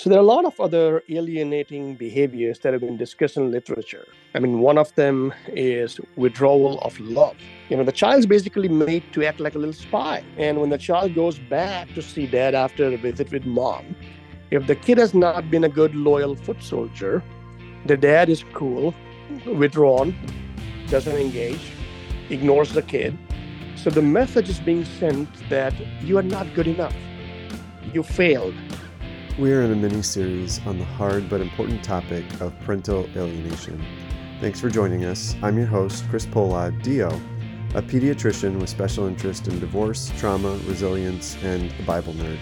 So there are a lot of other alienating behaviors that have been discussed in literature. I mean, one of them is withdrawal of love. You know, the child's basically made to act like a little spy. And when the child goes back to see dad after a visit with mom, if the kid has not been a good, loyal foot soldier, the dad is cool, withdrawn, doesn't engage, ignores the kid. So the message is being sent that you are not good enough. You failed we are in a mini series on the hard but important topic of parental alienation. Thanks for joining us. I'm your host, Chris Pohlod, DO, a pediatrician with special interest in divorce, trauma, resilience, and a Bible nerd.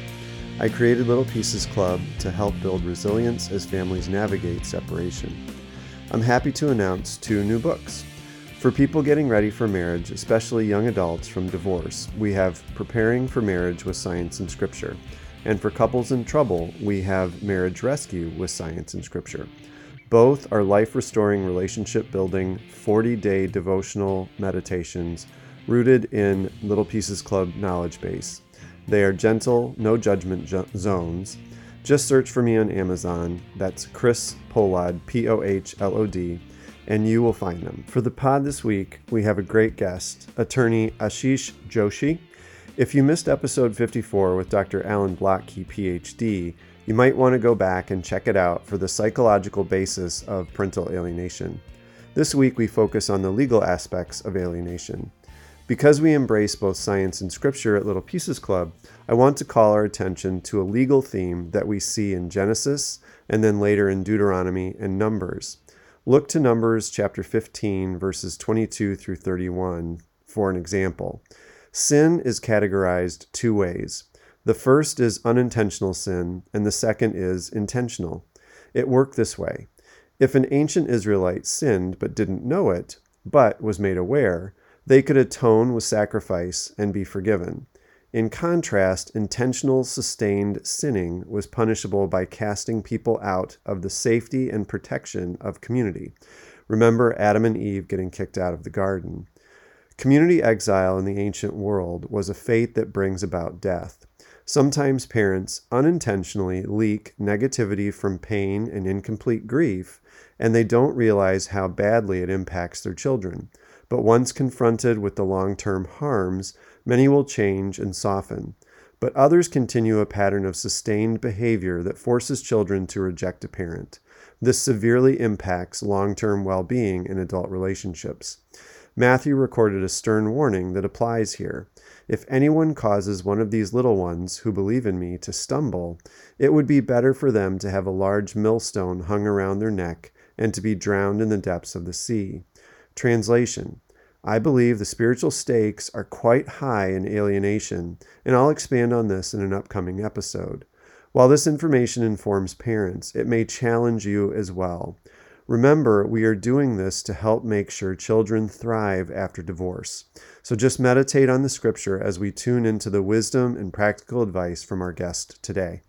I created Little Pieces Club to help build resilience as families navigate separation. I'm happy to announce two new books. For people getting ready for marriage, especially young adults from divorce, we have Preparing for Marriage with Science and Scripture and for couples in trouble, we have Marriage Rescue with Science and Scripture. Both are life restoring, relationship building, 40 day devotional meditations rooted in Little Pieces Club knowledge base. They are gentle, no judgment zones. Just search for me on Amazon. That's Chris Pohlod, P O H L O D, and you will find them. For the pod this week, we have a great guest, attorney Ashish Joshi. If you missed episode 54 with Dr. Alan Blotcky, PhD, you might want to go back and check it out for the psychological basis of parental alienation. This week we focus on the legal aspects of alienation. Because we embrace both science and scripture at Little Pieces Club, I want to call our attention to a legal theme that we see in Genesis and then later in Deuteronomy and Numbers. Look to Numbers chapter 15, verses 22 through 31 for an example. Sin is categorized two ways. The first is unintentional sin, and the second is intentional. It worked this way. If an ancient Israelite sinned but didn't know it, but was made aware, they could atone with sacrifice and be forgiven. In contrast, intentional, sustained sinning was punishable by casting people out of the safety and protection of community. Remember Adam and Eve getting kicked out of the garden. Community exile in the ancient world was a fate that brings about death. Sometimes parents unintentionally leak negativity from pain and incomplete grief, and they don't realize how badly it impacts their children. But once confronted with the long term harms, many will change and soften. But others continue a pattern of sustained behavior that forces children to reject a parent. This severely impacts long term well being in adult relationships. Matthew recorded a stern warning that applies here. If anyone causes one of these little ones who believe in me to stumble, it would be better for them to have a large millstone hung around their neck and to be drowned in the depths of the sea. Translation I believe the spiritual stakes are quite high in alienation, and I'll expand on this in an upcoming episode. While this information informs parents, it may challenge you as well. Remember, we are doing this to help make sure children thrive after divorce. So just meditate on the scripture as we tune into the wisdom and practical advice from our guest today.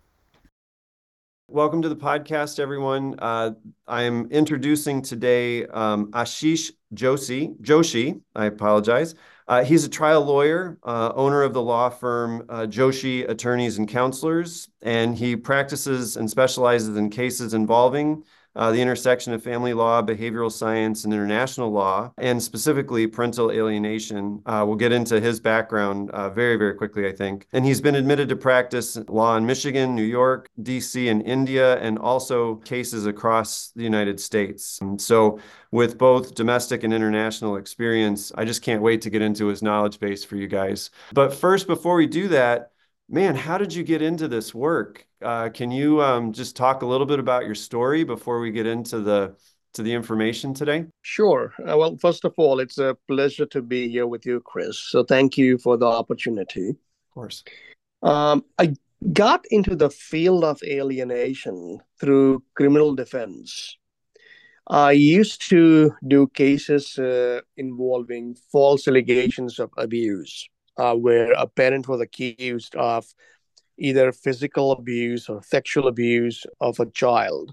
Welcome to the podcast, everyone. Uh, I am introducing today um, Ashish Joshi. Joshi, I apologize. Uh, he's a trial lawyer, uh, owner of the law firm uh, Joshi Attorneys and Counselors, and he practices and specializes in cases involving uh, the intersection of family law, behavioral science, and international law, and specifically parental alienation. Uh, we'll get into his background uh, very, very quickly, I think. And he's been admitted to practice law in Michigan, New York, DC, and India, and also cases across the United States. And so, with both domestic and international experience, I just can't wait to get into his knowledge base for you guys. But first, before we do that, man, how did you get into this work? Uh, can you um, just talk a little bit about your story before we get into the to the information today? Sure. Uh, well, first of all, it's a pleasure to be here with you, Chris. So thank you for the opportunity. Of course. Um, I got into the field of alienation through criminal defense. I used to do cases uh, involving false allegations of abuse uh, where a parent was accused of either physical abuse or sexual abuse of a child.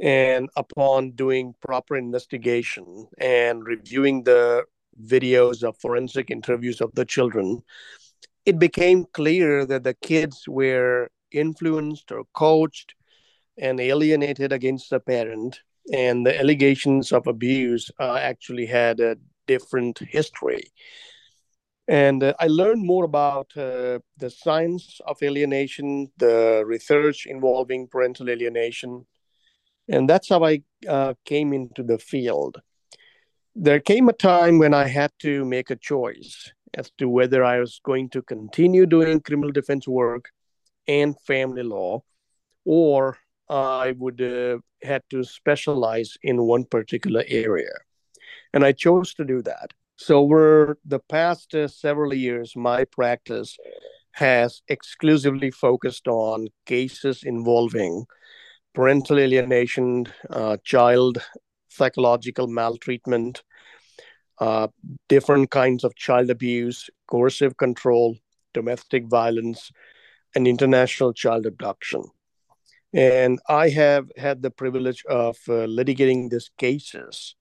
And upon doing proper investigation and reviewing the videos of forensic interviews of the children, it became clear that the kids were influenced or coached and alienated against the parent, and the allegations of abuse uh, actually had a different history. And uh, I learned more about uh, the science of alienation, the research involving parental alienation, and that's how I uh, came into the field. There came a time when I had to make a choice as to whether I was going to continue doing criminal defense work and family law, or I would uh, had to specialize in one particular area, and I chose to do that. So, over the past uh, several years, my practice has exclusively focused on cases involving parental alienation, uh, child psychological maltreatment, uh, different kinds of child abuse, coercive control, domestic violence, and international child abduction. And I have had the privilege of uh, litigating these cases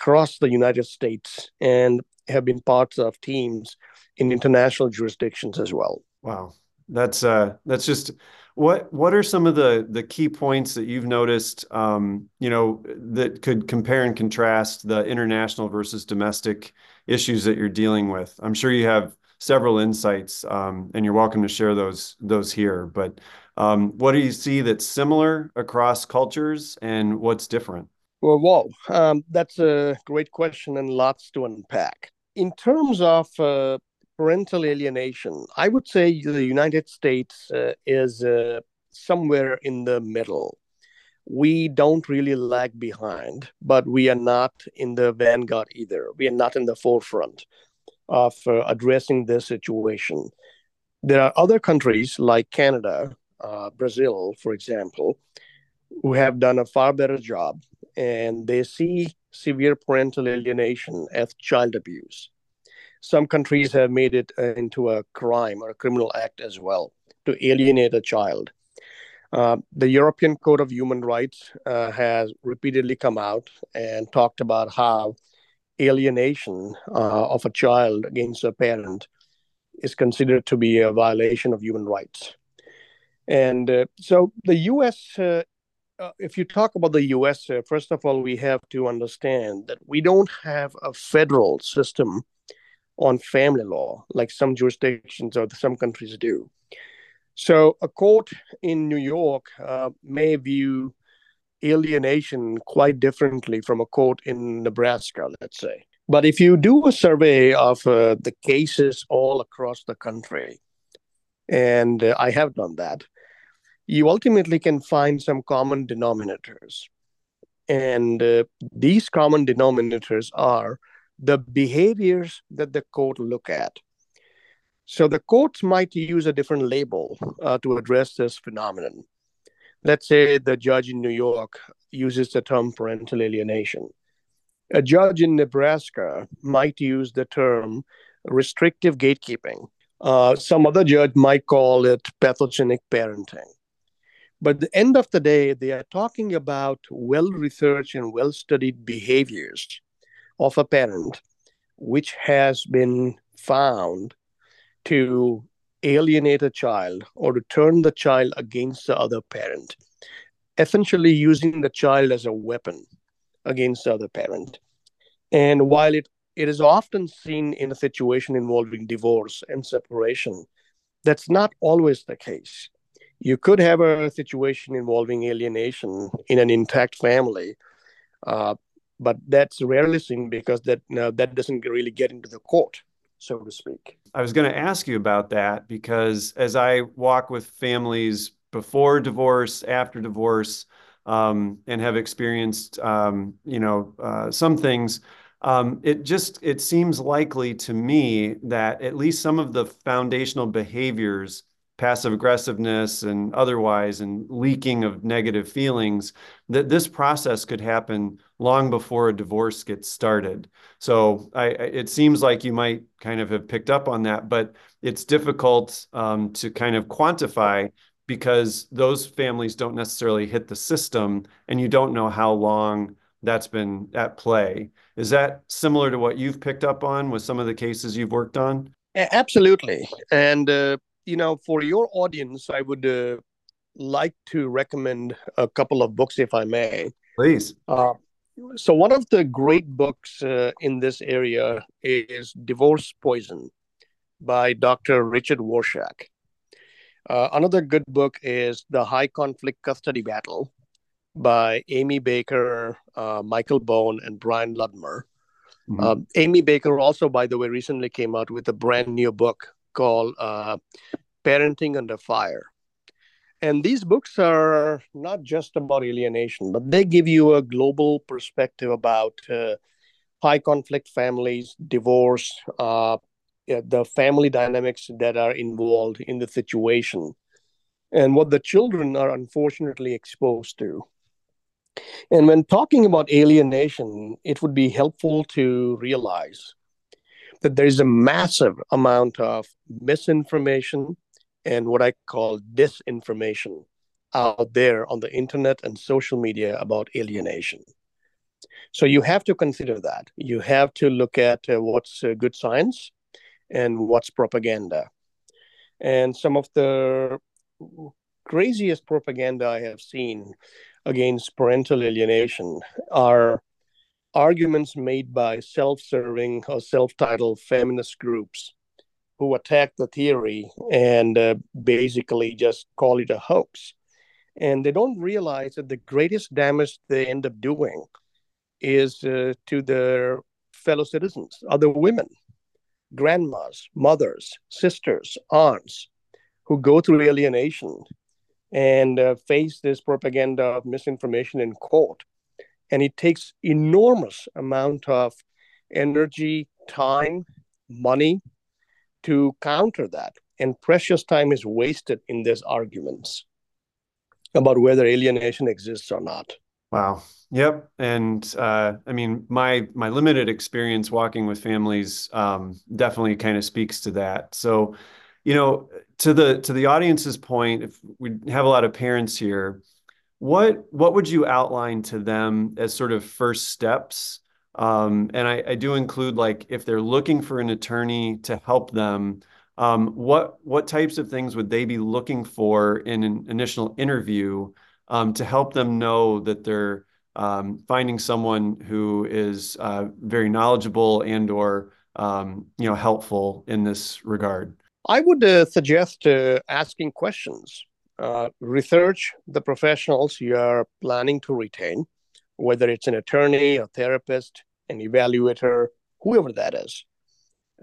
across the United States and have been parts of teams in international jurisdictions as well. Wow. That's uh that's just what what are some of the the key points that you've noticed um, you know that could compare and contrast the international versus domestic issues that you're dealing with? I'm sure you have several insights um, and you're welcome to share those those here but um, what do you see that's similar across cultures and what's different well whoa um, that's a great question and lots to unpack. In terms of uh, parental alienation i would say the united states uh, is uh, somewhere in the middle. We don't really lag behind but we are not in the vanguard either. We are not in the forefront of uh, addressing this situation. There are other countries like Canada, uh, Brazil, for example, who have done a far better job, and they see severe parental alienation as child abuse. Some countries have made it uh, into a crime or a criminal act as well to alienate a child. Uh, the European Court of Human Rights uh, has repeatedly come out and talked about how alienation uh, of a child against a parent is considered to be a violation of human rights. And uh, so the US, uh, if you talk about the US, uh, first of all, we have to understand that we don't have a federal system on family law like some jurisdictions or some countries do. So a court in New York uh, may view alienation quite differently from a court in Nebraska, let's say. But if you do a survey of uh, the cases all across the country, and uh, I have done that, you ultimately can find some common denominators. And uh, these common denominators are the behaviors that the court look at. So the courts might use a different label uh, to address this phenomenon let's say the judge in New York uses the term parental alienation. A judge in Nebraska might use the term restrictive gatekeeping. Uh, some other judge might call it pathogenic parenting. But at the end of the day, they are talking about well researched and well studied behaviors of a parent, which has been found to alienate a child or to turn the child against the other parent, essentially using the child as a weapon against the other parent. And while it, it is often seen in a situation involving divorce and separation, that's not always the case. You could have a situation involving alienation in an intact family, uh, but that's rarely seen because that that doesn't really get into the court so to speak. I was going to ask you about that because as I walk with families before divorce, after divorce, um, and have experienced, um, you know, uh, some things, um, it just it seems likely to me that at least some of the foundational behaviors passive aggressiveness and otherwise and leaking of negative feelings that this process could happen long before a divorce gets started. So I, it seems like you might kind of have picked up on that but it's difficult um, to kind of quantify because those families don't necessarily hit the system and you don't know how long that's been at play. Is that similar to what you've picked up on with some of the cases you've worked on? Absolutely. And uh, you know, for your audience, I would uh, like to recommend a couple of books, if I may. Please. Uh, so, one of the great books uh, in this area is Divorce Poison by Dr. Richard Warshak. Uh, another good book is The High Conflict Custody Battle by Amy Baker, uh, Michael Bone, and Brian Ludmer. Mm-hmm. Um, Amy Baker also, by the way, recently came out with a brand new book called uh, Parenting Under Fire. And these books are not just about alienation, but they give you a global perspective about uh, high conflict families, divorce, uh, the family dynamics that are involved in the situation, and what the children are unfortunately exposed to. And when talking about alienation, it would be helpful to realize that there is a massive amount of misinformation and what I call disinformation out there on the internet and social media about alienation. So you have to consider that. You have to look at uh, what's uh, good science and what's propaganda. And some of the craziest propaganda I have seen against parental alienation are arguments made by self serving or self titled feminist groups who attack the theory and uh, basically just call it a hoax. And they don't realize that the greatest damage they end up doing is uh, to their fellow citizens, other women, grandmas, mothers, sisters, aunts who go through alienation and uh, face this propaganda of misinformation in court and it takes enormous amount of energy time money to counter that. And precious time is wasted in these arguments about whether alienation exists or not. Wow. Yep. And uh, i mean my my limited experience walking with families um, definitely kind of speaks to that. So you know to the to the audience's point if we have a lot of parents here what what would you outline to them as sort of first steps um, and I, I, do include like if they're looking for an attorney to help them um, what what types of things would they be looking for in an initial interview um, to help them know that they're um, finding someone who is uh, very knowledgeable and or um, you know helpful in this regard I would uh, suggest uh, asking questions. Uh, research the professionals you are planning to retain, whether it's an attorney, a therapist, an evaluator, whoever that is.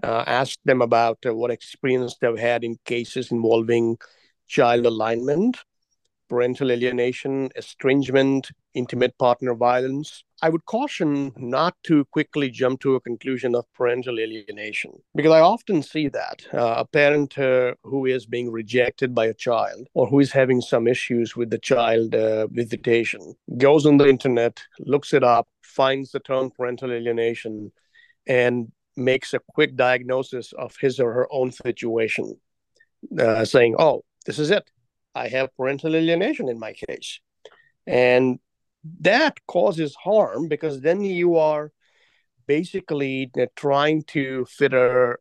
Uh, ask them about uh, what experience they've had in cases involving child alignment, parental alienation, estrangement, intimate partner violence, I would caution not to quickly jump to a conclusion of parental alienation because I often see that uh, a parent uh, who is being rejected by a child or who is having some issues with the child uh, visitation goes on the internet, looks it up, finds the term parental alienation, and makes a quick diagnosis of his or her own situation, uh, saying, Oh, this is it. I have parental alienation in my case. And that causes harm because then you are basically trying to fit a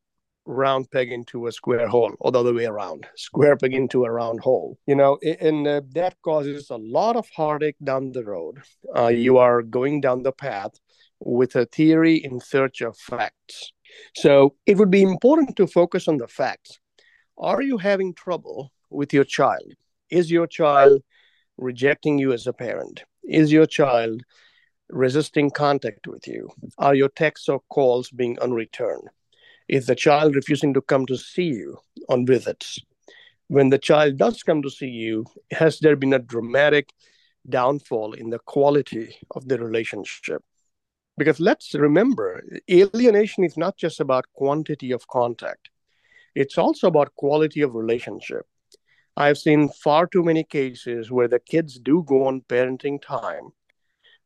round peg into a square hole or the other way around square peg into a round hole you know and uh, that causes a lot of heartache down the road. Uh, you are going down the path with a theory in search of facts. So it would be important to focus on the facts. Are you having trouble with your child? Is your child rejecting you as a parent is your child resisting contact with you? Are your texts or calls being unreturned? Is the child refusing to come to see you on visits? When the child does come to see you, has there been a dramatic downfall in the quality of the relationship? Because let's remember, alienation is not just about quantity of contact, it's also about quality of relationship. I've seen far too many cases where the kids do go on parenting time,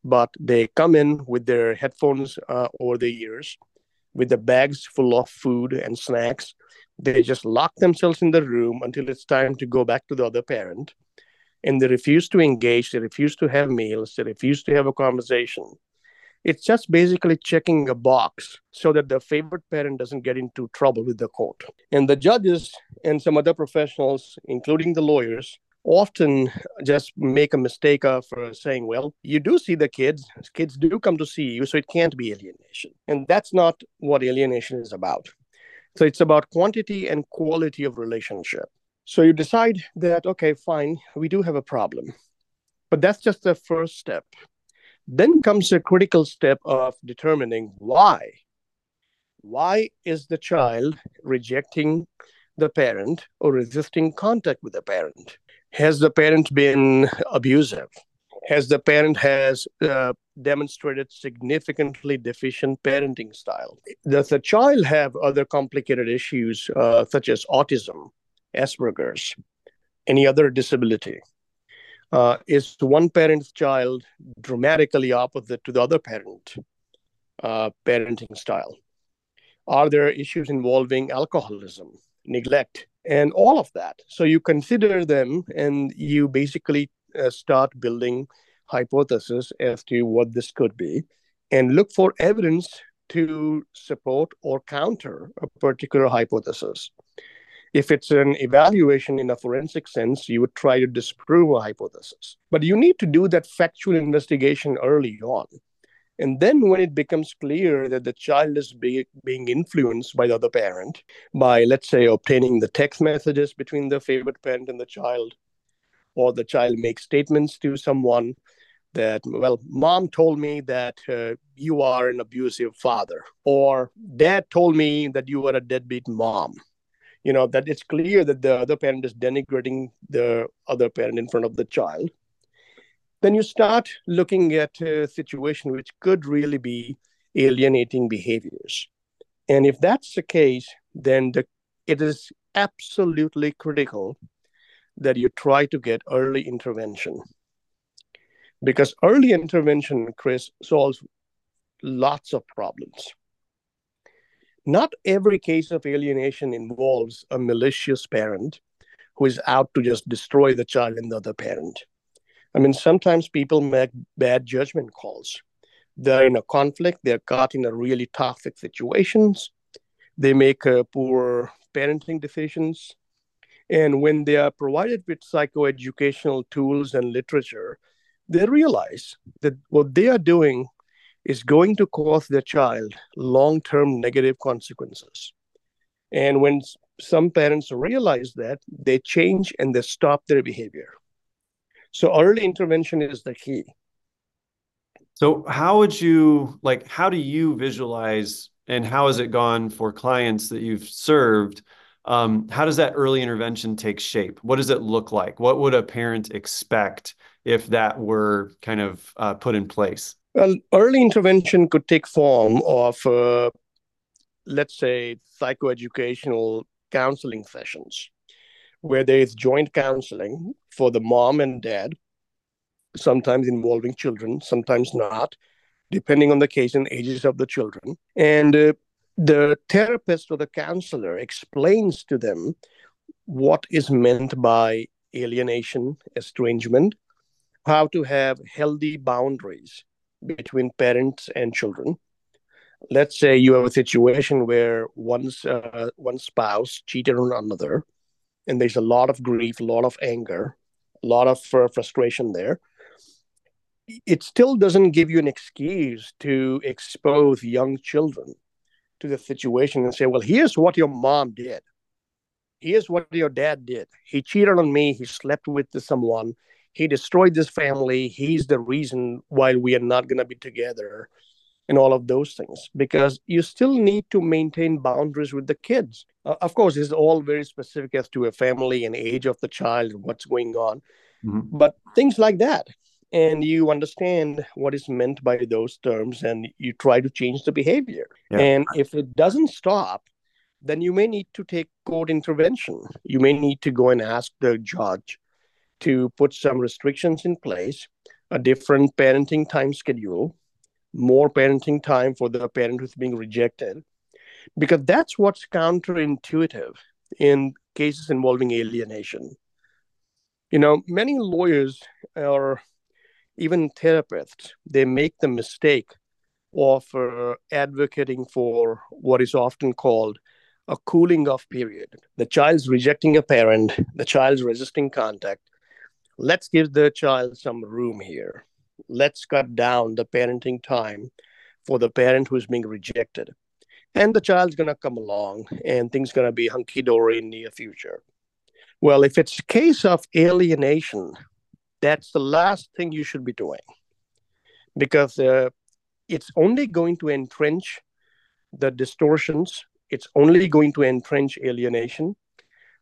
but they come in with their headphones uh, over the ears, with the bags full of food and snacks. They just lock themselves in the room until it's time to go back to the other parent. And they refuse to engage, they refuse to have meals, they refuse to have a conversation. It's just basically checking a box so that the favorite parent doesn't get into trouble with the court. And the judges and some other professionals, including the lawyers, often just make a mistake of uh, saying, well, you do see the kids, kids do come to see you, so it can't be alienation. And that's not what alienation is about. So it's about quantity and quality of relationship. So you decide that, okay, fine, we do have a problem. But that's just the first step. Then comes a critical step of determining why. Why is the child rejecting the parent or resisting contact with the parent? Has the parent been abusive? Has the parent has uh, demonstrated significantly deficient parenting style? Does the child have other complicated issues uh, such as autism, Asperger's, any other disability? Uh, is one parent's child dramatically opposite to the other parent uh, parenting style? Are there issues involving alcoholism, neglect, and all of that? So you consider them and you basically uh, start building hypothesis as to what this could be and look for evidence to support or counter a particular hypothesis. If it's an evaluation in a forensic sense, you would try to disprove a hypothesis. But you need to do that factual investigation early on. And then, when it becomes clear that the child is be, being influenced by the other parent, by, let's say, obtaining the text messages between the favorite parent and the child, or the child makes statements to someone that, well, mom told me that uh, you are an abusive father, or dad told me that you are a deadbeat mom. You know, that it's clear that the other parent is denigrating the other parent in front of the child then you start looking at a situation which could really be alienating behaviors. And if that's the case, then the, it is absolutely critical that you try to get early intervention. Because early intervention, Chris, solves lots of problems. Not every case of alienation involves a malicious parent who is out to just destroy the child and the other parent. I mean, sometimes people make bad judgment calls. They're in a conflict, they're caught in a really toxic situations, they make uh, poor parenting decisions. And when they are provided with psychoeducational tools and literature, they realize that what they are doing is going to cause their child long term negative consequences. And when some parents realize that, they change and they stop their behavior. So early intervention is the key. So how would you like how do you visualize and how has it gone for clients that you've served? Um, how does that early intervention take shape? What does it look like? What would a parent expect if that were kind of uh, put in place? Well, early intervention could take form of, uh, let's say, psychoeducational counseling sessions where there is joint counseling for the mom and dad, sometimes involving children, sometimes not, depending on the case and ages of the children. And uh, the therapist or the counselor explains to them what is meant by alienation, estrangement, how to have healthy boundaries between parents and children. Let's say you have a situation where one's uh, one spouse cheated on another, and there's a lot of grief, a lot of anger, a lot of uh, frustration there. It still doesn't give you an excuse to expose young children to the situation and say, well, here's what your mom did. Here's what your dad did. He cheated on me. He slept with someone. He destroyed this family. He's the reason why we are not going to be together and all of those things because you still need to maintain boundaries with the kids. Uh, of course, it's all very specific as to a family and age of the child and what's going on, mm-hmm. but things like that. And you understand what is meant by those terms and you try to change the behavior. Yeah. And if it doesn't stop, then you may need to take court intervention. You may need to go and ask the judge to put some restrictions in place, a different parenting time schedule, more parenting time for the parent who's being rejected because that's what's counterintuitive in cases involving alienation. You know many lawyers or even therapists they make the mistake of uh, advocating for what is often called a cooling off period. The child's rejecting a parent the child's resisting contact let's give the child some room here. Let's cut down the parenting time for the parent who's being rejected. And the child's going to come along and things going to be hunky dory in the near future. Well, if it's a case of alienation, that's the last thing you should be doing because uh, it's only going to entrench the distortions, it's only going to entrench alienation.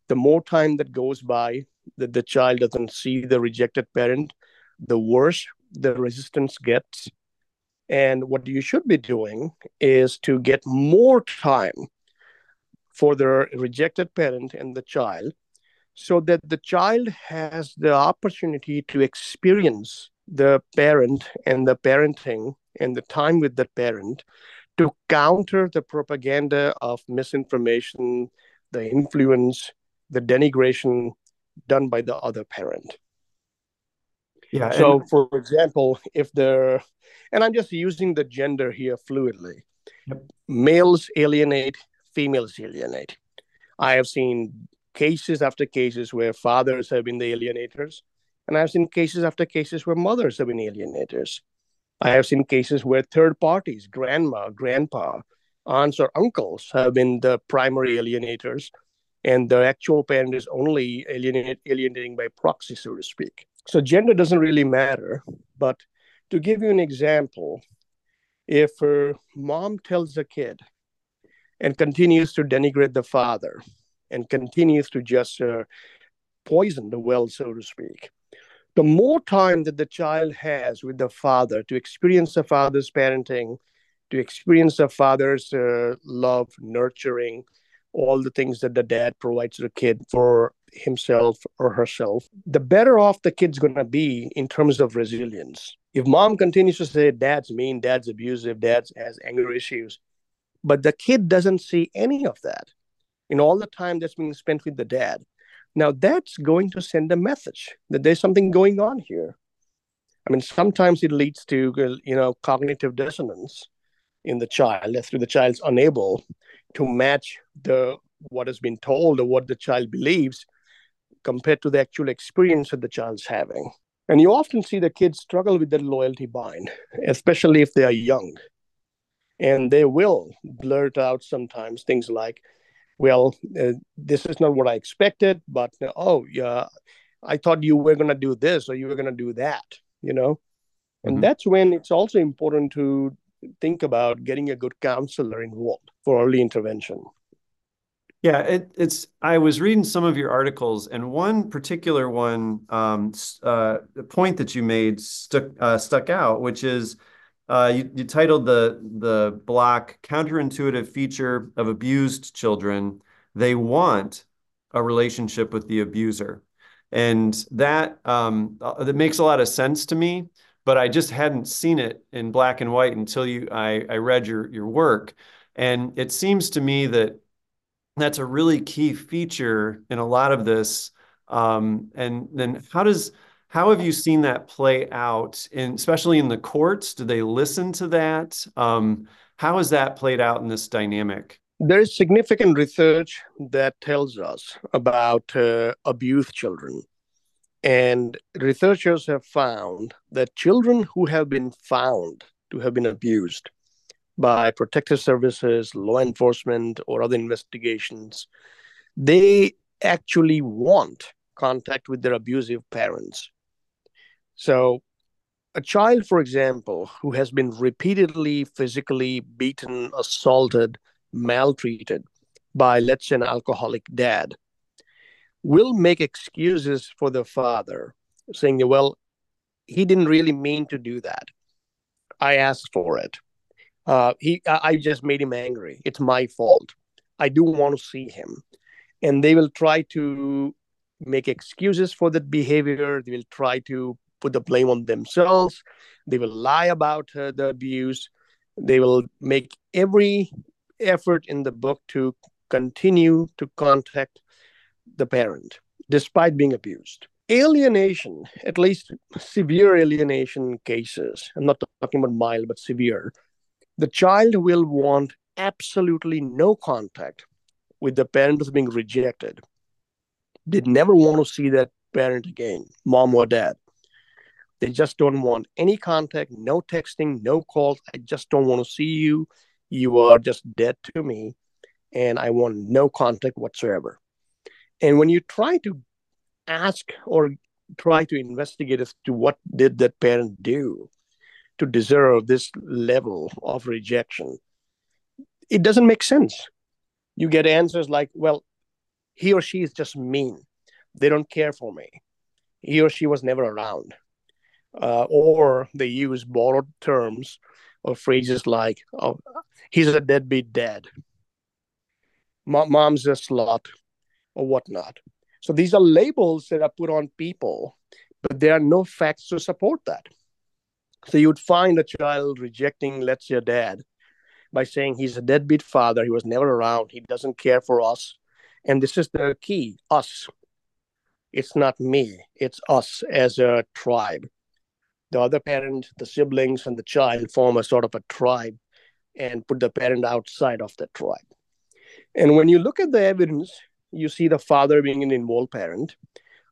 The more time that goes by that the child doesn't see the rejected parent, the worse the resistance gets. And what you should be doing is to get more time for the rejected parent and the child so that the child has the opportunity to experience the parent and the parenting and the time with the parent to counter the propaganda of misinformation, the influence, the denigration done by the other parent. Yeah. So, and... for example, if the, and I'm just using the gender here fluidly, yep. males alienate, females alienate. I have seen cases after cases where fathers have been the alienators, and I've seen cases after cases where mothers have been alienators. I have seen cases where third parties, grandma, grandpa, aunts, or uncles have been the primary alienators, and the actual parent is only alienating by proxy, so to speak. So gender doesn't really matter. But to give you an example, if her mom tells a kid and continues to denigrate the father and continues to just uh, poison the well, so to speak, the more time that the child has with the father to experience the father's parenting, to experience the father's uh, love, nurturing, all the things that the dad provides the kid for himself or herself, the better off the kid's going to be in terms of resilience. If mom continues to say, dad's mean, dad's abusive, dad has anger issues, but the kid doesn't see any of that in all the time that's being spent with the dad, now that's going to send a message that there's something going on here. I mean, sometimes it leads to you know cognitive dissonance in the child through the child's unable to match the what has been told or what the child believes compared to the actual experience that the child's having. And you often see the kids struggle with that loyalty bind, especially if they are young. And they will blurt out sometimes things like, well, uh, this is not what I expected, but uh, oh, yeah, I thought you were going to do this or you were going to do that, you know? And mm-hmm. that's when it's also important to think about getting a good counselor involved for early intervention. Yeah, it, it's. I was reading some of your articles, and one particular one, um, uh, the point that you made stuck uh, stuck out, which is uh, you, you titled the the block "Counterintuitive Feature of Abused Children." They want a relationship with the abuser, and that um, uh, that makes a lot of sense to me. But I just hadn't seen it in black and white until you I, I read your your work, and it seems to me that that's a really key feature in a lot of this. Um, and then how does how have you seen that play out, in, especially in the courts? Do they listen to that? Um, how has that played out in this dynamic? There is significant research that tells us about uh, abused children. And researchers have found that children who have been found to have been abused by protective services, law enforcement, or other investigations, they actually want contact with their abusive parents. So, a child, for example, who has been repeatedly physically beaten, assaulted, maltreated by, let's say, an alcoholic dad, will make excuses for the father, saying, well, he didn't really mean to do that. I asked for it. Uh, he, I just made him angry. It's my fault. I do want to see him. And they will try to make excuses for that behavior. They will try to put the blame on themselves. They will lie about uh, the abuse. They will make every effort in the book to continue to contact the parent despite being abused. Alienation, at least severe alienation cases, I'm not talking about mild, but severe, the child will want absolutely no contact with the parent who's being rejected. They never want to see that parent again, mom or dad. They just don't want any contact, no texting, no calls. I just don't want to see you. You are just dead to me, and I want no contact whatsoever. And when you try to ask or try to investigate as to what did that parent do to deserve this level of rejection, it doesn't make sense. You get answers like, well, he or she is just mean. They don't care for me. He or she was never around. Uh, or they use borrowed terms or phrases like, oh, he's a deadbeat dad. Mom's a slut or whatnot. So these are labels that are put on people, but there are no facts to support that. So you'd find a child rejecting, let's say, a dad by saying he's a deadbeat father, he was never around, he doesn't care for us. And this is the key us. It's not me, it's us as a tribe. The other parent, the siblings, and the child form a sort of a tribe and put the parent outside of the tribe. And when you look at the evidence, you see the father being an involved parent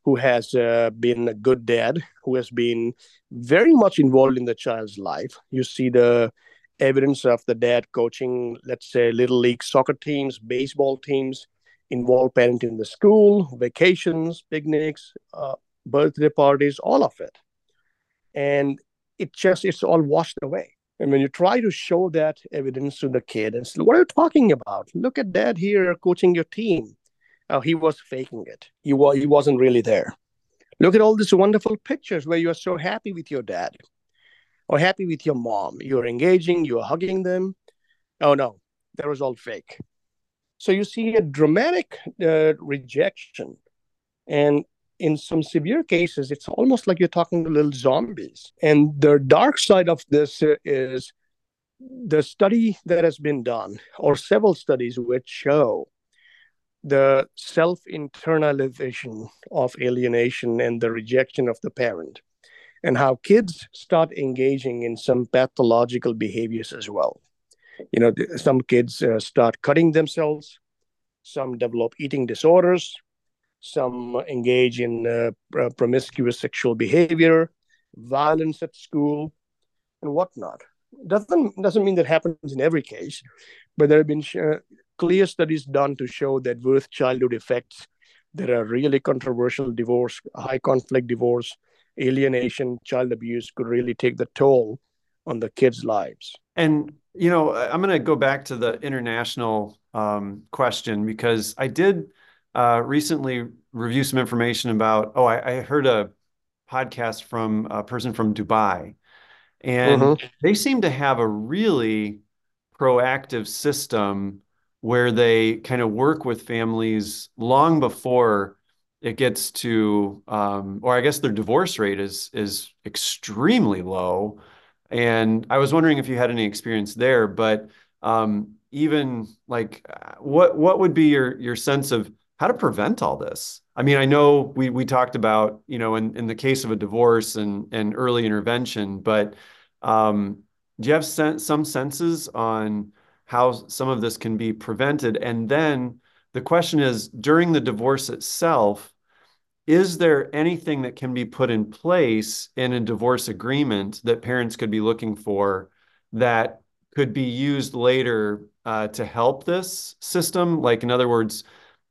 who has uh, been a good dad, who has been very much involved in the child's life. You see the evidence of the dad coaching, let's say, little league soccer teams, baseball teams, involved parent in the school, vacations, picnics, uh, birthday parties, all of it. And it just, it's all washed away. And when you try to show that evidence to the kid and say, what are you talking about? Look at dad here coaching your team. Oh, he was faking it. He, was, he wasn't really there. Look at all these wonderful pictures where you are so happy with your dad or happy with your mom. You're engaging, you're hugging them. Oh, no, that was all fake. So you see a dramatic uh, rejection. And in some severe cases, it's almost like you're talking to little zombies. And the dark side of this is the study that has been done, or several studies which show the self internalization of alienation and the rejection of the parent, and how kids start engaging in some pathological behaviors as well. You know, some kids uh, start cutting themselves, some develop eating disorders, some engage in uh, promiscuous sexual behavior, violence at school, and whatnot. Doesn't doesn't mean that happens in every case, but there have been uh, clear studies done to show that with childhood effects there are really controversial divorce, high conflict divorce, alienation, child abuse could really take the toll on the kids' lives. And you know, I'm going to go back to the international um, question because I did uh, recently review some information about. Oh, I, I, heard a podcast from a person from Dubai, and mm-hmm. they seem to have a really proactive system where they kind of work with families long before it gets to um, or i guess their divorce rate is is extremely low. And i was wondering if you had any experience there but um, even like what what would be your your sense of how to prevent all this? I mean i know we we talked about you know in in the case of a divorce and and early intervention but um, do you have sen- some senses on how some of this can be prevented. And then the question is during the divorce itself, is there anything that can be put in place in a divorce agreement that parents could be looking for that could be used later uh, to help this system? Like, in other words,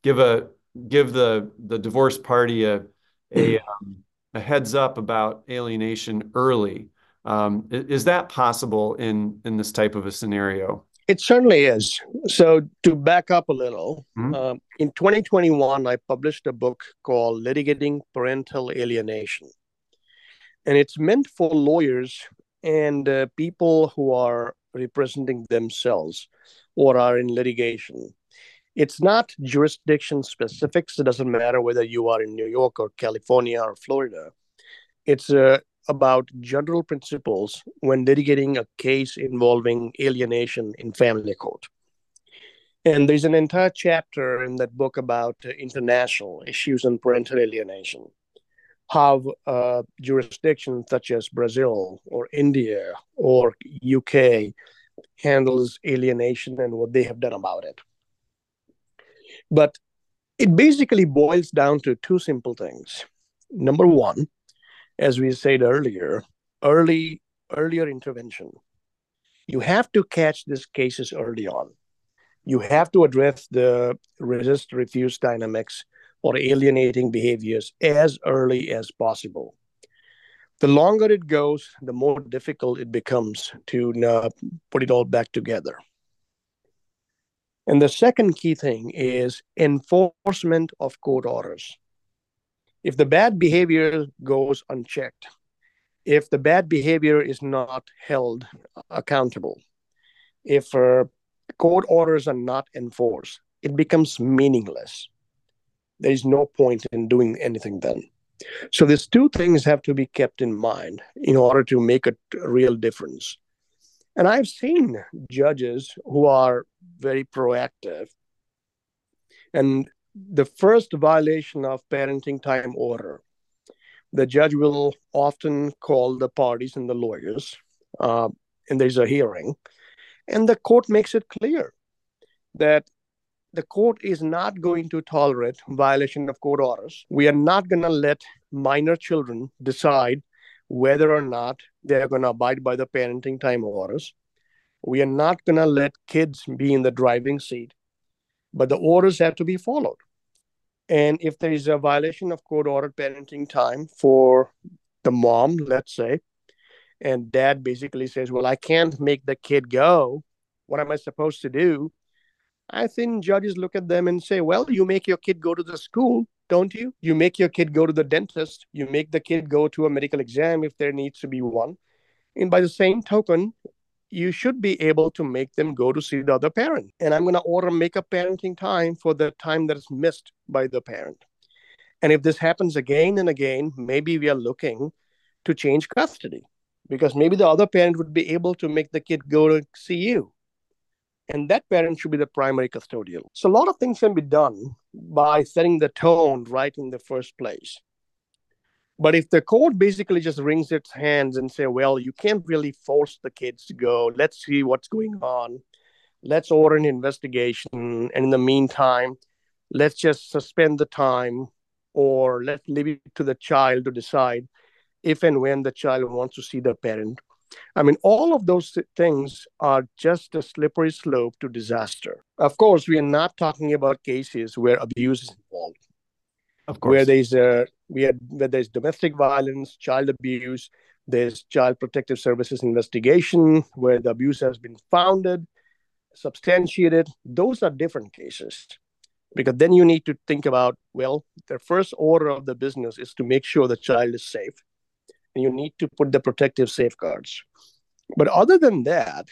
give a give the the divorce party a a, um, a heads up about alienation early. Um, is that possible in in this type of a scenario? It certainly is. So, to back up a little, mm-hmm. uh, in 2021, I published a book called Litigating Parental Alienation. And it's meant for lawyers and uh, people who are representing themselves or are in litigation. It's not jurisdiction specifics. It doesn't matter whether you are in New York or California or Florida. It's uh, about general principles when litigating a case involving alienation in family court. And there's an entire chapter in that book about uh, international issues and parental alienation, how uh, jurisdictions such as Brazil or India or UK handles alienation and what they have done about it. But it basically boils down to two simple things. Number one, as we said earlier, early earlier intervention. You have to catch these cases early on. You have to address the resist refuse dynamics or alienating behaviors as early as possible. The longer it goes, the more difficult it becomes to uh, put it all back together. And the second key thing is enforcement of court orders. If the bad behavior goes unchecked, if the bad behavior is not held accountable, if uh, court orders are not enforced, it becomes meaningless. There is no point in doing anything then. So these two things have to be kept in mind in order to make a real difference. And I've seen judges who are very proactive. And the first violation of parenting time order the judge will often call the parties and the lawyers, uh, and there's a hearing, and the court makes it clear that the court is not going to tolerate violation of court orders. We are not going to let minor children decide whether or not they're going to abide by the parenting time orders. We are not going to let kids be in the driving seat, but the orders have to be followed. And if there is a violation of court ordered parenting time for the mom, let's say, and dad basically says, Well, I can't make the kid go. What am I supposed to do? I think judges look at them and say, Well, you make your kid go to the school, don't you? You make your kid go to the dentist. You make the kid go to a medical exam if there needs to be one. And by the same token, you should be able to make them go to see the other parent. And I'm going to order makeup parenting time for the time that is missed by the parent. And if this happens again and again, maybe we are looking to change custody because maybe the other parent would be able to make the kid go to see you. And that parent should be the primary custodial. So a lot of things can be done by setting the tone right in the first place. But if the court basically just wrings its hands and say, well, you can't really force the kids to go, let's see what's going on. Let's order an investigation. And in the meantime, let's just suspend the time or let's leave it to the child to decide if and when the child wants to see the parent. I mean, all of those things are just a slippery slope to disaster. Of course, we are not talking about cases where abuse is involved. Of course. Where there's a we had where there's domestic violence, child abuse, there's child protective services investigation where the abuse has been founded, substantiated. Those are different cases because then you need to think about well, the first order of the business is to make sure the child is safe, and you need to put the protective safeguards. But other than that,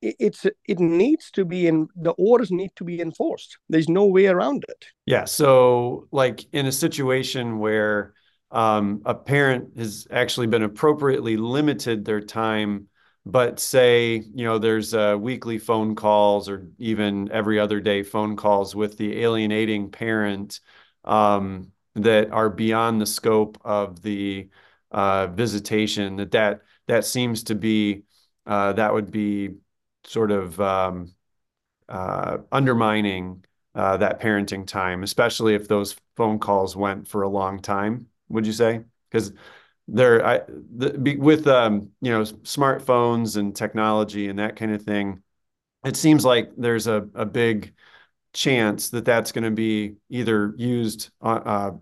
it's it needs to be in the orders need to be enforced. There's no way around it. Yeah so like in a situation where um, a parent has actually been appropriately limited their time but say you know there's uh, weekly phone calls or even every other day phone calls with the alienating parent um, that are beyond the scope of the uh, visitation that that that seems to be uh, that would be sort of um, uh, undermining uh, that parenting time, especially if those phone calls went for a long time. Would you say? Because there, I the, with um, you know smartphones and technology and that kind of thing, it seems like there's a a big chance that that's going to be either used uh, uh,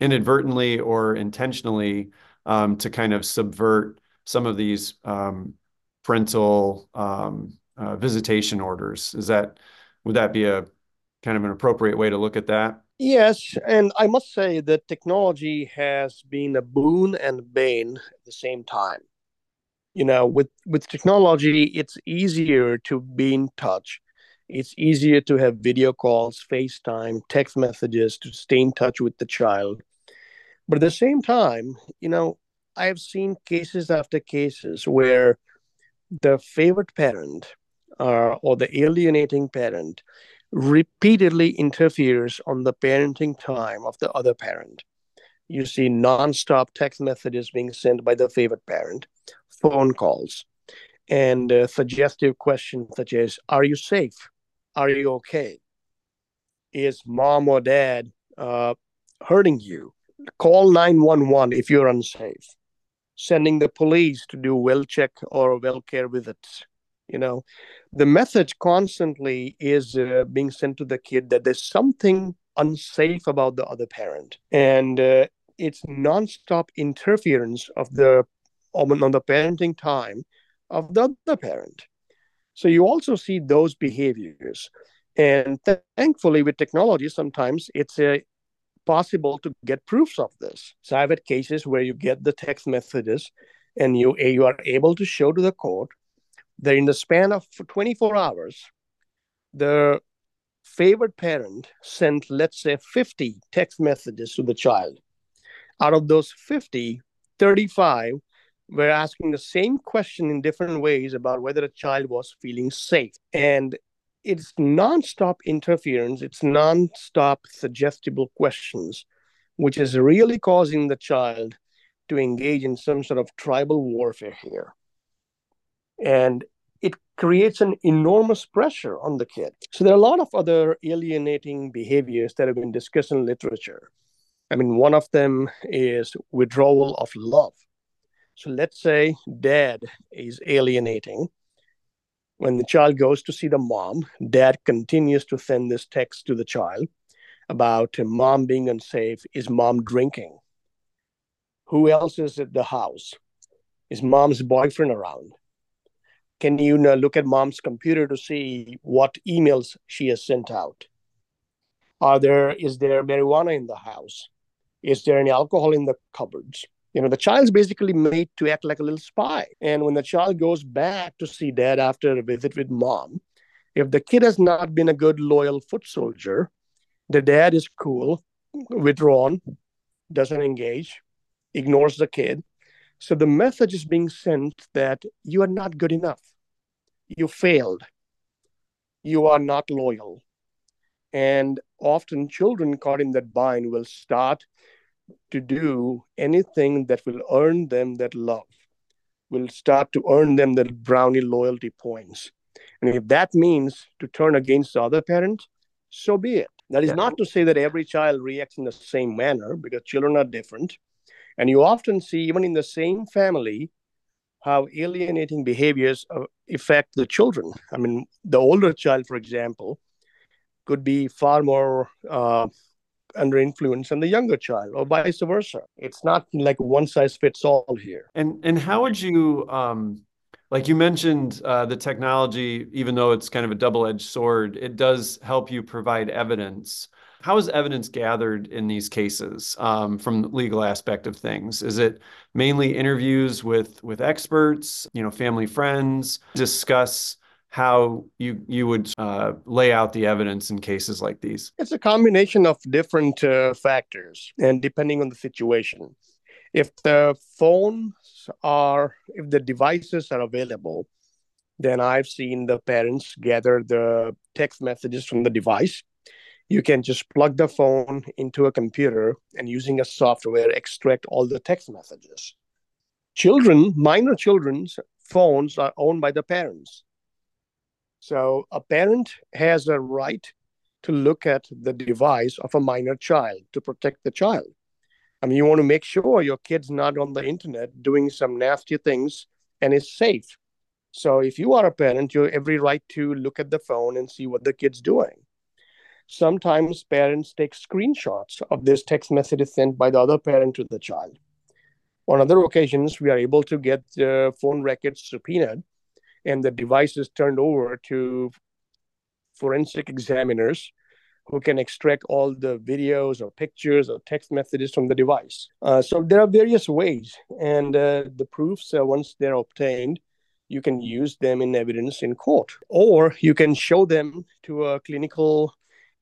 inadvertently or intentionally um, to kind of subvert some of these um, parental um, uh, visitation orders. Is that would that be a kind of an appropriate way to look at that? Yes, and I must say that technology has been a boon and bane at the same time. You know, with with technology, it's easier to be in touch. It's easier to have video calls, FaceTime, text messages to stay in touch with the child. But at the same time, you know, I have seen cases after cases where the favorite parent uh, or the alienating parent repeatedly interferes on the parenting time of the other parent. You see nonstop text messages being sent by the favorite parent, phone calls, and uh, suggestive questions such as Are you safe? Are you okay? Is mom or dad uh, hurting you? call 911 if you're unsafe, sending the police to do well check or well care visits. You know, the message constantly is uh, being sent to the kid that there's something unsafe about the other parent. And uh, it's nonstop interference of the on the parenting time of the other parent. So you also see those behaviors. And th- thankfully, with technology, sometimes it's a possible to get proofs of this. So I've had cases where you get the text messages and you, eh, you are able to show to the court that in the span of 24 hours, the favored parent sent, let's say, 50 text messages to the child. Out of those 50, 35 were asking the same question in different ways about whether a child was feeling safe. And it's nonstop interference, it's nonstop suggestible questions, which is really causing the child to engage in some sort of tribal warfare here. And it creates an enormous pressure on the kid. So there are a lot of other alienating behaviors that have been discussed in literature. I mean, one of them is withdrawal of love. So let's say dad is alienating when the child goes to see the mom, dad continues to send this text to the child about mom being unsafe. Is mom drinking? Who else is at the house? Is mom's boyfriend around? Can you look at mom's computer to see what emails she has sent out? Are there is there marijuana in the house? Is there any alcohol in the cupboards? You know the child's basically made to act like a little spy. And when the child goes back to see dad after a visit with mom if the kid has not been a good loyal foot soldier the dad is cool withdrawn doesn't engage ignores the kid. So the message is being sent that you are not good enough. You failed. You are not loyal. And often children caught in that bind will start to do anything that will earn them that love, will start to earn them that brownie loyalty points. And if that means to turn against the other parent, so be it. That is yeah. not to say that every child reacts in the same manner because children are different. And you often see, even in the same family, how alienating behaviors affect the children. I mean, the older child, for example, could be far more uh, under influence and the younger child or vice versa. It's not like one size fits all here. And and how would you um like you mentioned uh, the technology even though it's kind of a double-edged sword it does help you provide evidence. How is evidence gathered in these cases um, from the legal aspect of things? Is it mainly interviews with with experts you know family friends discuss how you you would uh, lay out the evidence in cases like these? It's a combination of different uh, factors, and depending on the situation. If the phones are, if the devices are available, then I've seen the parents gather the text messages from the device. You can just plug the phone into a computer and using a software extract all the text messages. Children, minor children's phones are owned by the parents so a parent has a right to look at the device of a minor child to protect the child. I mean, you want to make sure your kid's not on the internet doing some nasty things and is safe. So if you are a parent, you have every right to look at the phone and see what the kid's doing. Sometimes parents take screenshots of this text message sent by the other parent to the child. On other occasions, we are able to get the phone records subpoenaed and the device is turned over to forensic examiners who can extract all the videos or pictures or text messages from the device. Uh, so there are various ways, and uh, the proofs, uh, once they're obtained, you can use them in evidence in court, or you can show them to a clinical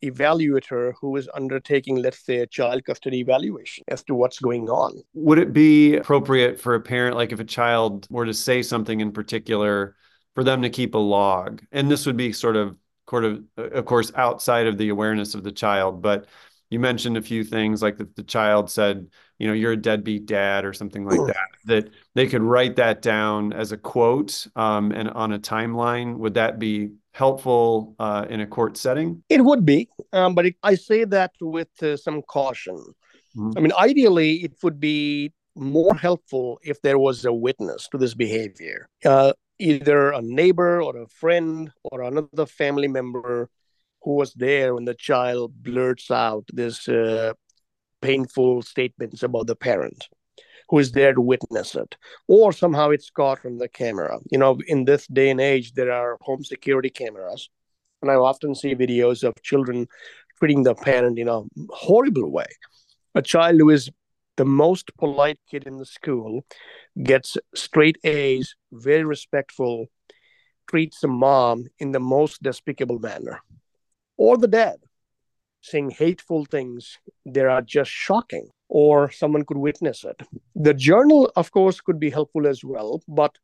evaluator who is undertaking, let's say, a child custody evaluation as to what's going on. Would it be appropriate for a parent, like if a child were to say something in particular, for them to keep a log. And this would be sort of, sort of, of course, outside of the awareness of the child. But you mentioned a few things like that the child said, you know, you're a deadbeat dad or something like that, that they could write that down as a quote um, and on a timeline. Would that be helpful uh, in a court setting? It would be, um, but it, I say that with uh, some caution Mm-hmm. I mean, ideally, it would be more helpful if there was a witness to this behavior, uh, either a neighbor or a friend or another family member who was there when the child blurts out this uh, painful statements about the parent who is there to witness it. Or somehow it's caught from the camera. You know in this day and age there are home security cameras. And i often see videos of children treating the parent in a horrible way. A child who is the most polite kid in the school gets straight a's very respectful treats the mom in the most despicable manner or the dad saying hateful things that are just shocking or someone could witness it. The journal, of course, could be helpful as well, but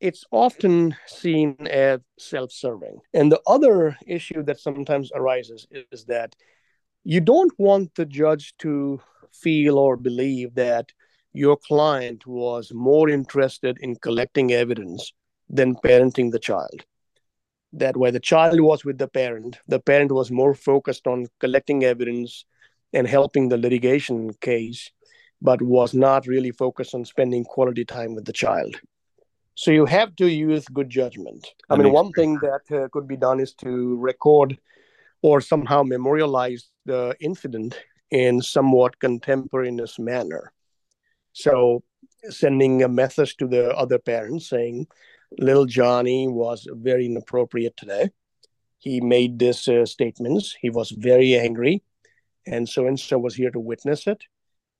it's often seen as self serving. And the other issue that sometimes arises is that you don't want the judge to feel or believe that your client was more interested in collecting evidence than parenting the child. That where the child was with the parent, the parent was more focused on collecting evidence and helping the litigation case, but was not really focused on spending quality time with the child. So you have to use good judgment. I mean, one thing that uh, could be done is to record or somehow memorialize the incident in somewhat contemporaneous manner. So sending a message to the other parents saying, little Johnny was very inappropriate today. He made these uh, statements. He was very angry and so and so was here to witness it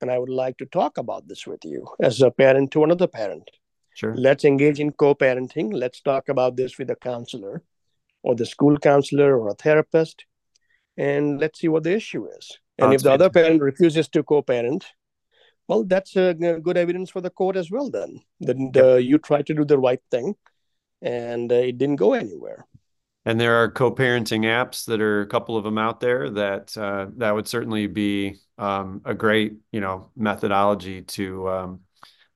and i would like to talk about this with you as a parent to another parent sure let's engage in co-parenting let's talk about this with a counselor or the school counselor or a therapist and let's see what the issue is and if the other parent refuses to co-parent well that's a good evidence for the court as well then then uh, you try to do the right thing and uh, it didn't go anywhere and there are co-parenting apps that are a couple of them out there that uh, that would certainly be um, a great you know methodology to um,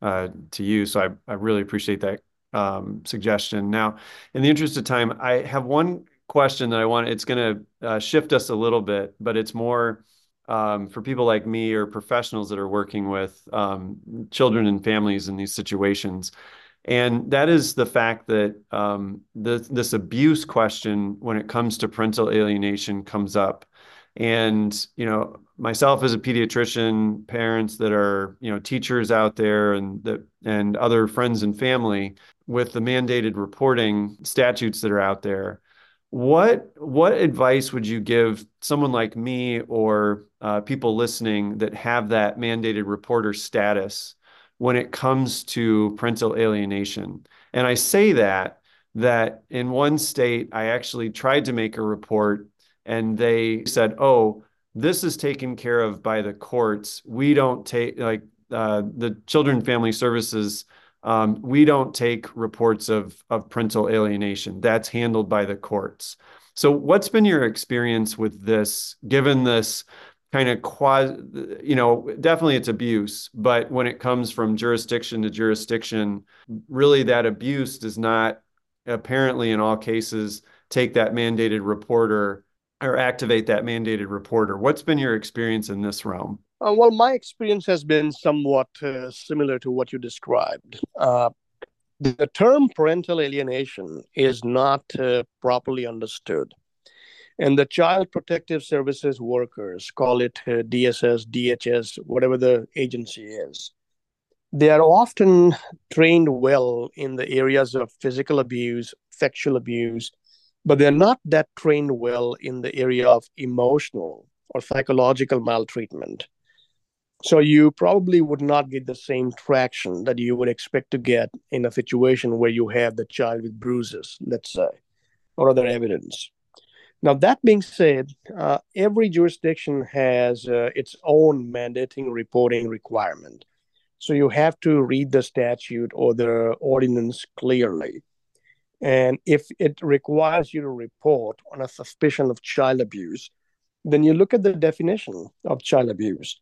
uh, to use. So I, I really appreciate that um, suggestion. Now, in the interest of time, I have one question that I want. It's going to uh, shift us a little bit, but it's more um, for people like me or professionals that are working with um, children and families in these situations. And that is the fact that um, the, this abuse question when it comes to parental alienation comes up. And you know myself as a pediatrician parents that are you know teachers out there and that and other friends and family with the mandated reporting statutes that are out there what what advice would you give someone like me or uh, people listening that have that mandated reporter status when it comes to parental alienation. And I say that that in one state I actually tried to make a report and they said, "Oh, this is taken care of by the courts. We don't take like uh, the Children Family Services. Um, we don't take reports of of parental alienation. That's handled by the courts." So, what's been your experience with this, given this kind of quasi, you know, definitely it's abuse, but when it comes from jurisdiction to jurisdiction, really that abuse does not apparently in all cases take that mandated reporter or activate that mandated reporter. What's been your experience in this realm? Uh, well, my experience has been somewhat uh, similar to what you described. Uh, the term parental alienation is not uh, properly understood. And the Child Protective Services workers call it uh, DSS, DHS, whatever the agency is. They are often trained well in the areas of physical abuse, sexual abuse, but they're not that trained well in the area of emotional or psychological maltreatment. So you probably would not get the same traction that you would expect to get in a situation where you have the child with bruises, let's say, or other evidence. Now, that being said, uh, every jurisdiction has uh, its own mandating reporting requirement. So you have to read the statute or the ordinance clearly. And if it requires you to report on a suspicion of child abuse, then you look at the definition of child abuse.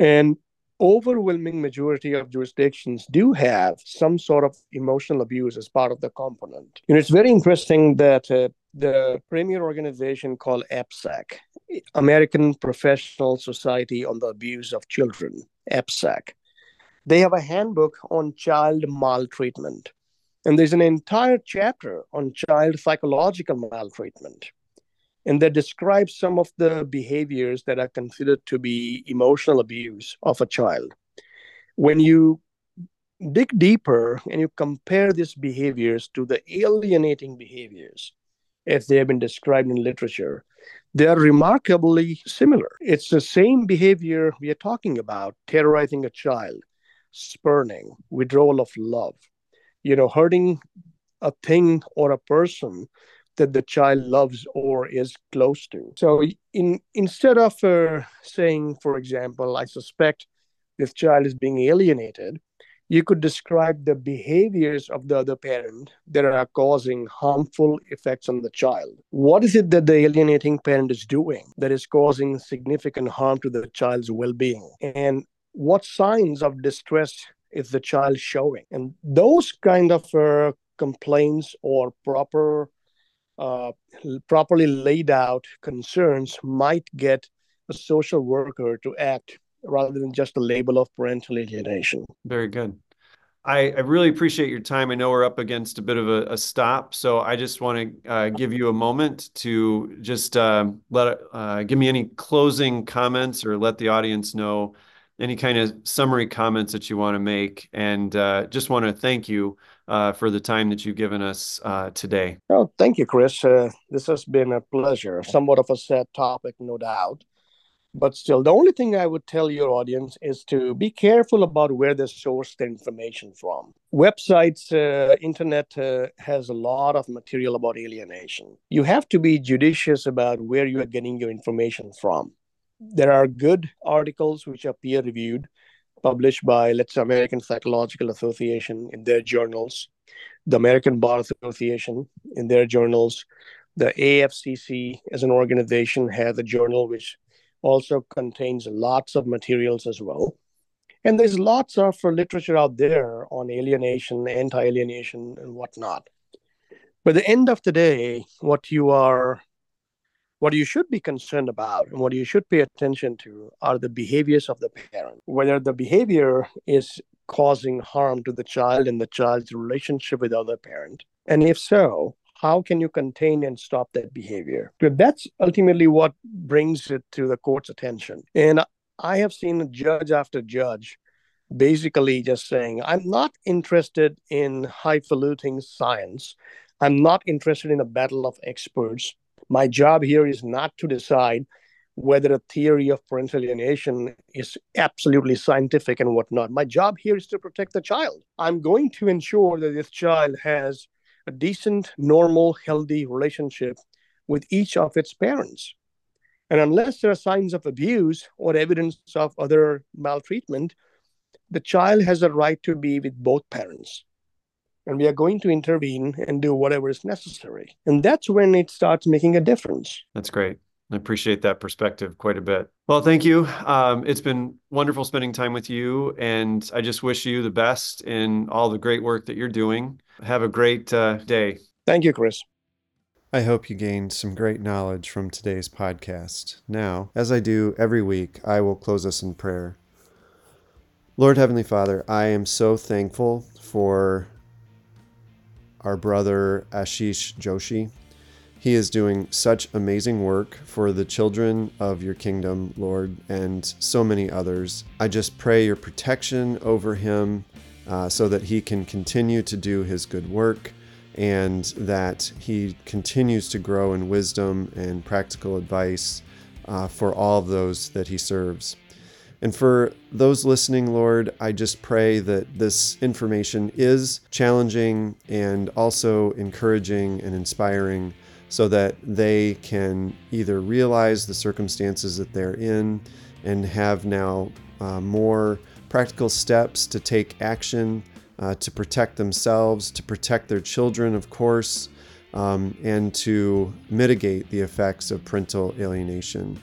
And overwhelming majority of jurisdictions do have some sort of emotional abuse as part of the component. You know, it's very interesting that uh, the premier organization called APSAC, American Professional Society on the Abuse of Children, APSAC. They have a handbook on child maltreatment. And there's an entire chapter on child psychological maltreatment. And that describes some of the behaviors that are considered to be emotional abuse of a child. When you dig deeper and you compare these behaviors to the alienating behaviors as they have been described in literature, they are remarkably similar. It's the same behavior we are talking about terrorizing a child, spurning, withdrawal of love, you know, hurting a thing or a person that the child loves or is close to. So, in instead of uh, saying, for example, I suspect this child is being alienated, you could describe the behaviors of the other parent that are causing harmful effects on the child. What is it that the alienating parent is doing that is causing significant harm to the child's well being? And what signs of distress is the child showing? And those kind of uh, complaints or proper uh, properly laid out concerns might get a social worker to act rather than just a label of parental alienation. Very good. I, I, really appreciate your time. I know we're up against a bit of a, a stop, so I just want to uh, give you a moment to just uh, let uh, give me any closing comments or let the audience know any kind of summary comments that you want to make, and uh, just want to thank you uh, for the time that you've given us uh, today. Oh, thank you, Chris. this has been a pleasure. Somewhat of a sad topic, no doubt but still the only thing i would tell your audience is to be careful about where they source their information from. Websites uh, internet uh, has a lot of material about alienation. You have to be judicious about where you are getting your information from. There are good articles which are peer reviewed published by let's say american psychological association in their journals the american bar association in their journals the afcc as an organization has a journal which also contains lots of materials as well. And there's lots of uh, literature out there on alienation, anti alienation, and whatnot. But the end of the day, what you are, what you should be concerned about and what you should pay attention to are the behaviors of the parent. Whether the behavior is causing harm to the child and the child's relationship with other parent. And if so, how can you contain and stop that behavior? But that's ultimately what brings it to the court's attention. And I have seen judge after judge basically just saying, I'm not interested in highfalutin science. I'm not interested in a battle of experts. My job here is not to decide whether a theory of parental alienation is absolutely scientific and whatnot. My job here is to protect the child. I'm going to ensure that this child has a decent, normal, healthy relationship with each of its parents. And unless there are signs of abuse or evidence of other maltreatment, the child has a right to be with both parents. And we are going to intervene and do whatever is necessary. And that's when it starts making a difference. That's great. I appreciate that perspective quite a bit. Well, thank you. Um, it's been wonderful spending time with you, and I just wish you the best in all the great work that you're doing. Have a great uh, day. Thank you, Chris. I hope you gained some great knowledge from today's podcast. Now, as I do every week, I will close us in prayer. Lord Heavenly Father, I am so thankful for our brother Ashish Joshi. He is doing such amazing work for the children of your kingdom, Lord, and so many others. I just pray your protection over him uh, so that he can continue to do his good work and that he continues to grow in wisdom and practical advice uh, for all those that he serves. And for those listening, Lord, I just pray that this information is challenging and also encouraging and inspiring so that they can either realize the circumstances that they're in and have now uh, more practical steps to take action uh, to protect themselves, to protect their children, of course, um, and to mitigate the effects of parental alienation.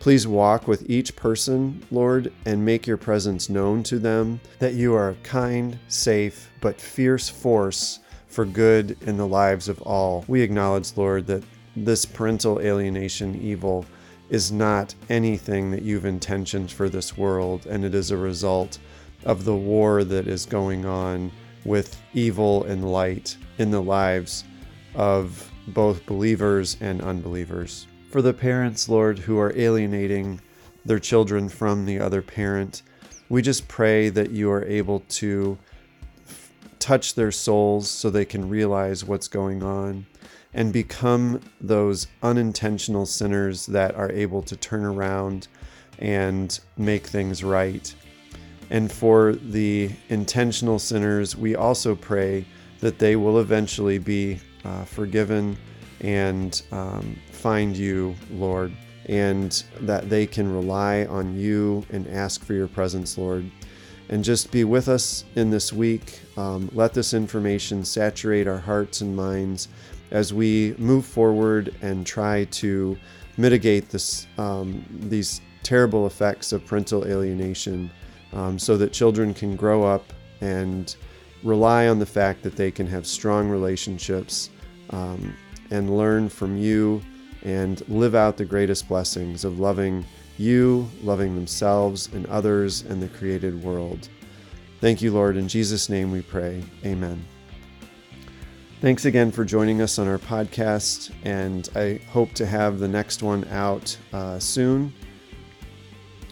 Please walk with each person, Lord, and make your presence known to them that you are a kind, safe, but fierce force for good in the lives of all. We acknowledge, Lord, that this parental alienation evil is not anything that you've intentioned for this world, and it is a result of the war that is going on with evil and light in the lives of both believers and unbelievers. For the parents, Lord, who are alienating their children from the other parent, we just pray that you are able to touch their souls so they can realize what's going on and become those unintentional sinners that are able to turn around and make things right. And for the intentional sinners, we also pray that they will eventually be uh, forgiven and um, find you, Lord, and that they can rely on you and ask for your presence, Lord. And just be with us in this week. Um, let this information saturate our hearts and minds as we move forward and try to mitigate this, um, these terrible effects of parental alienation um, so that children can grow up and rely on the fact that they can have strong relationships um, and learn from you and live out the greatest blessings of loving you, loving themselves and others and the created world. Thank you, Lord. In Jesus' name we pray. Amen. Thanks again for joining us on our podcast, and I hope to have the next one out uh, soon.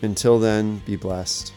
Until then, be blessed.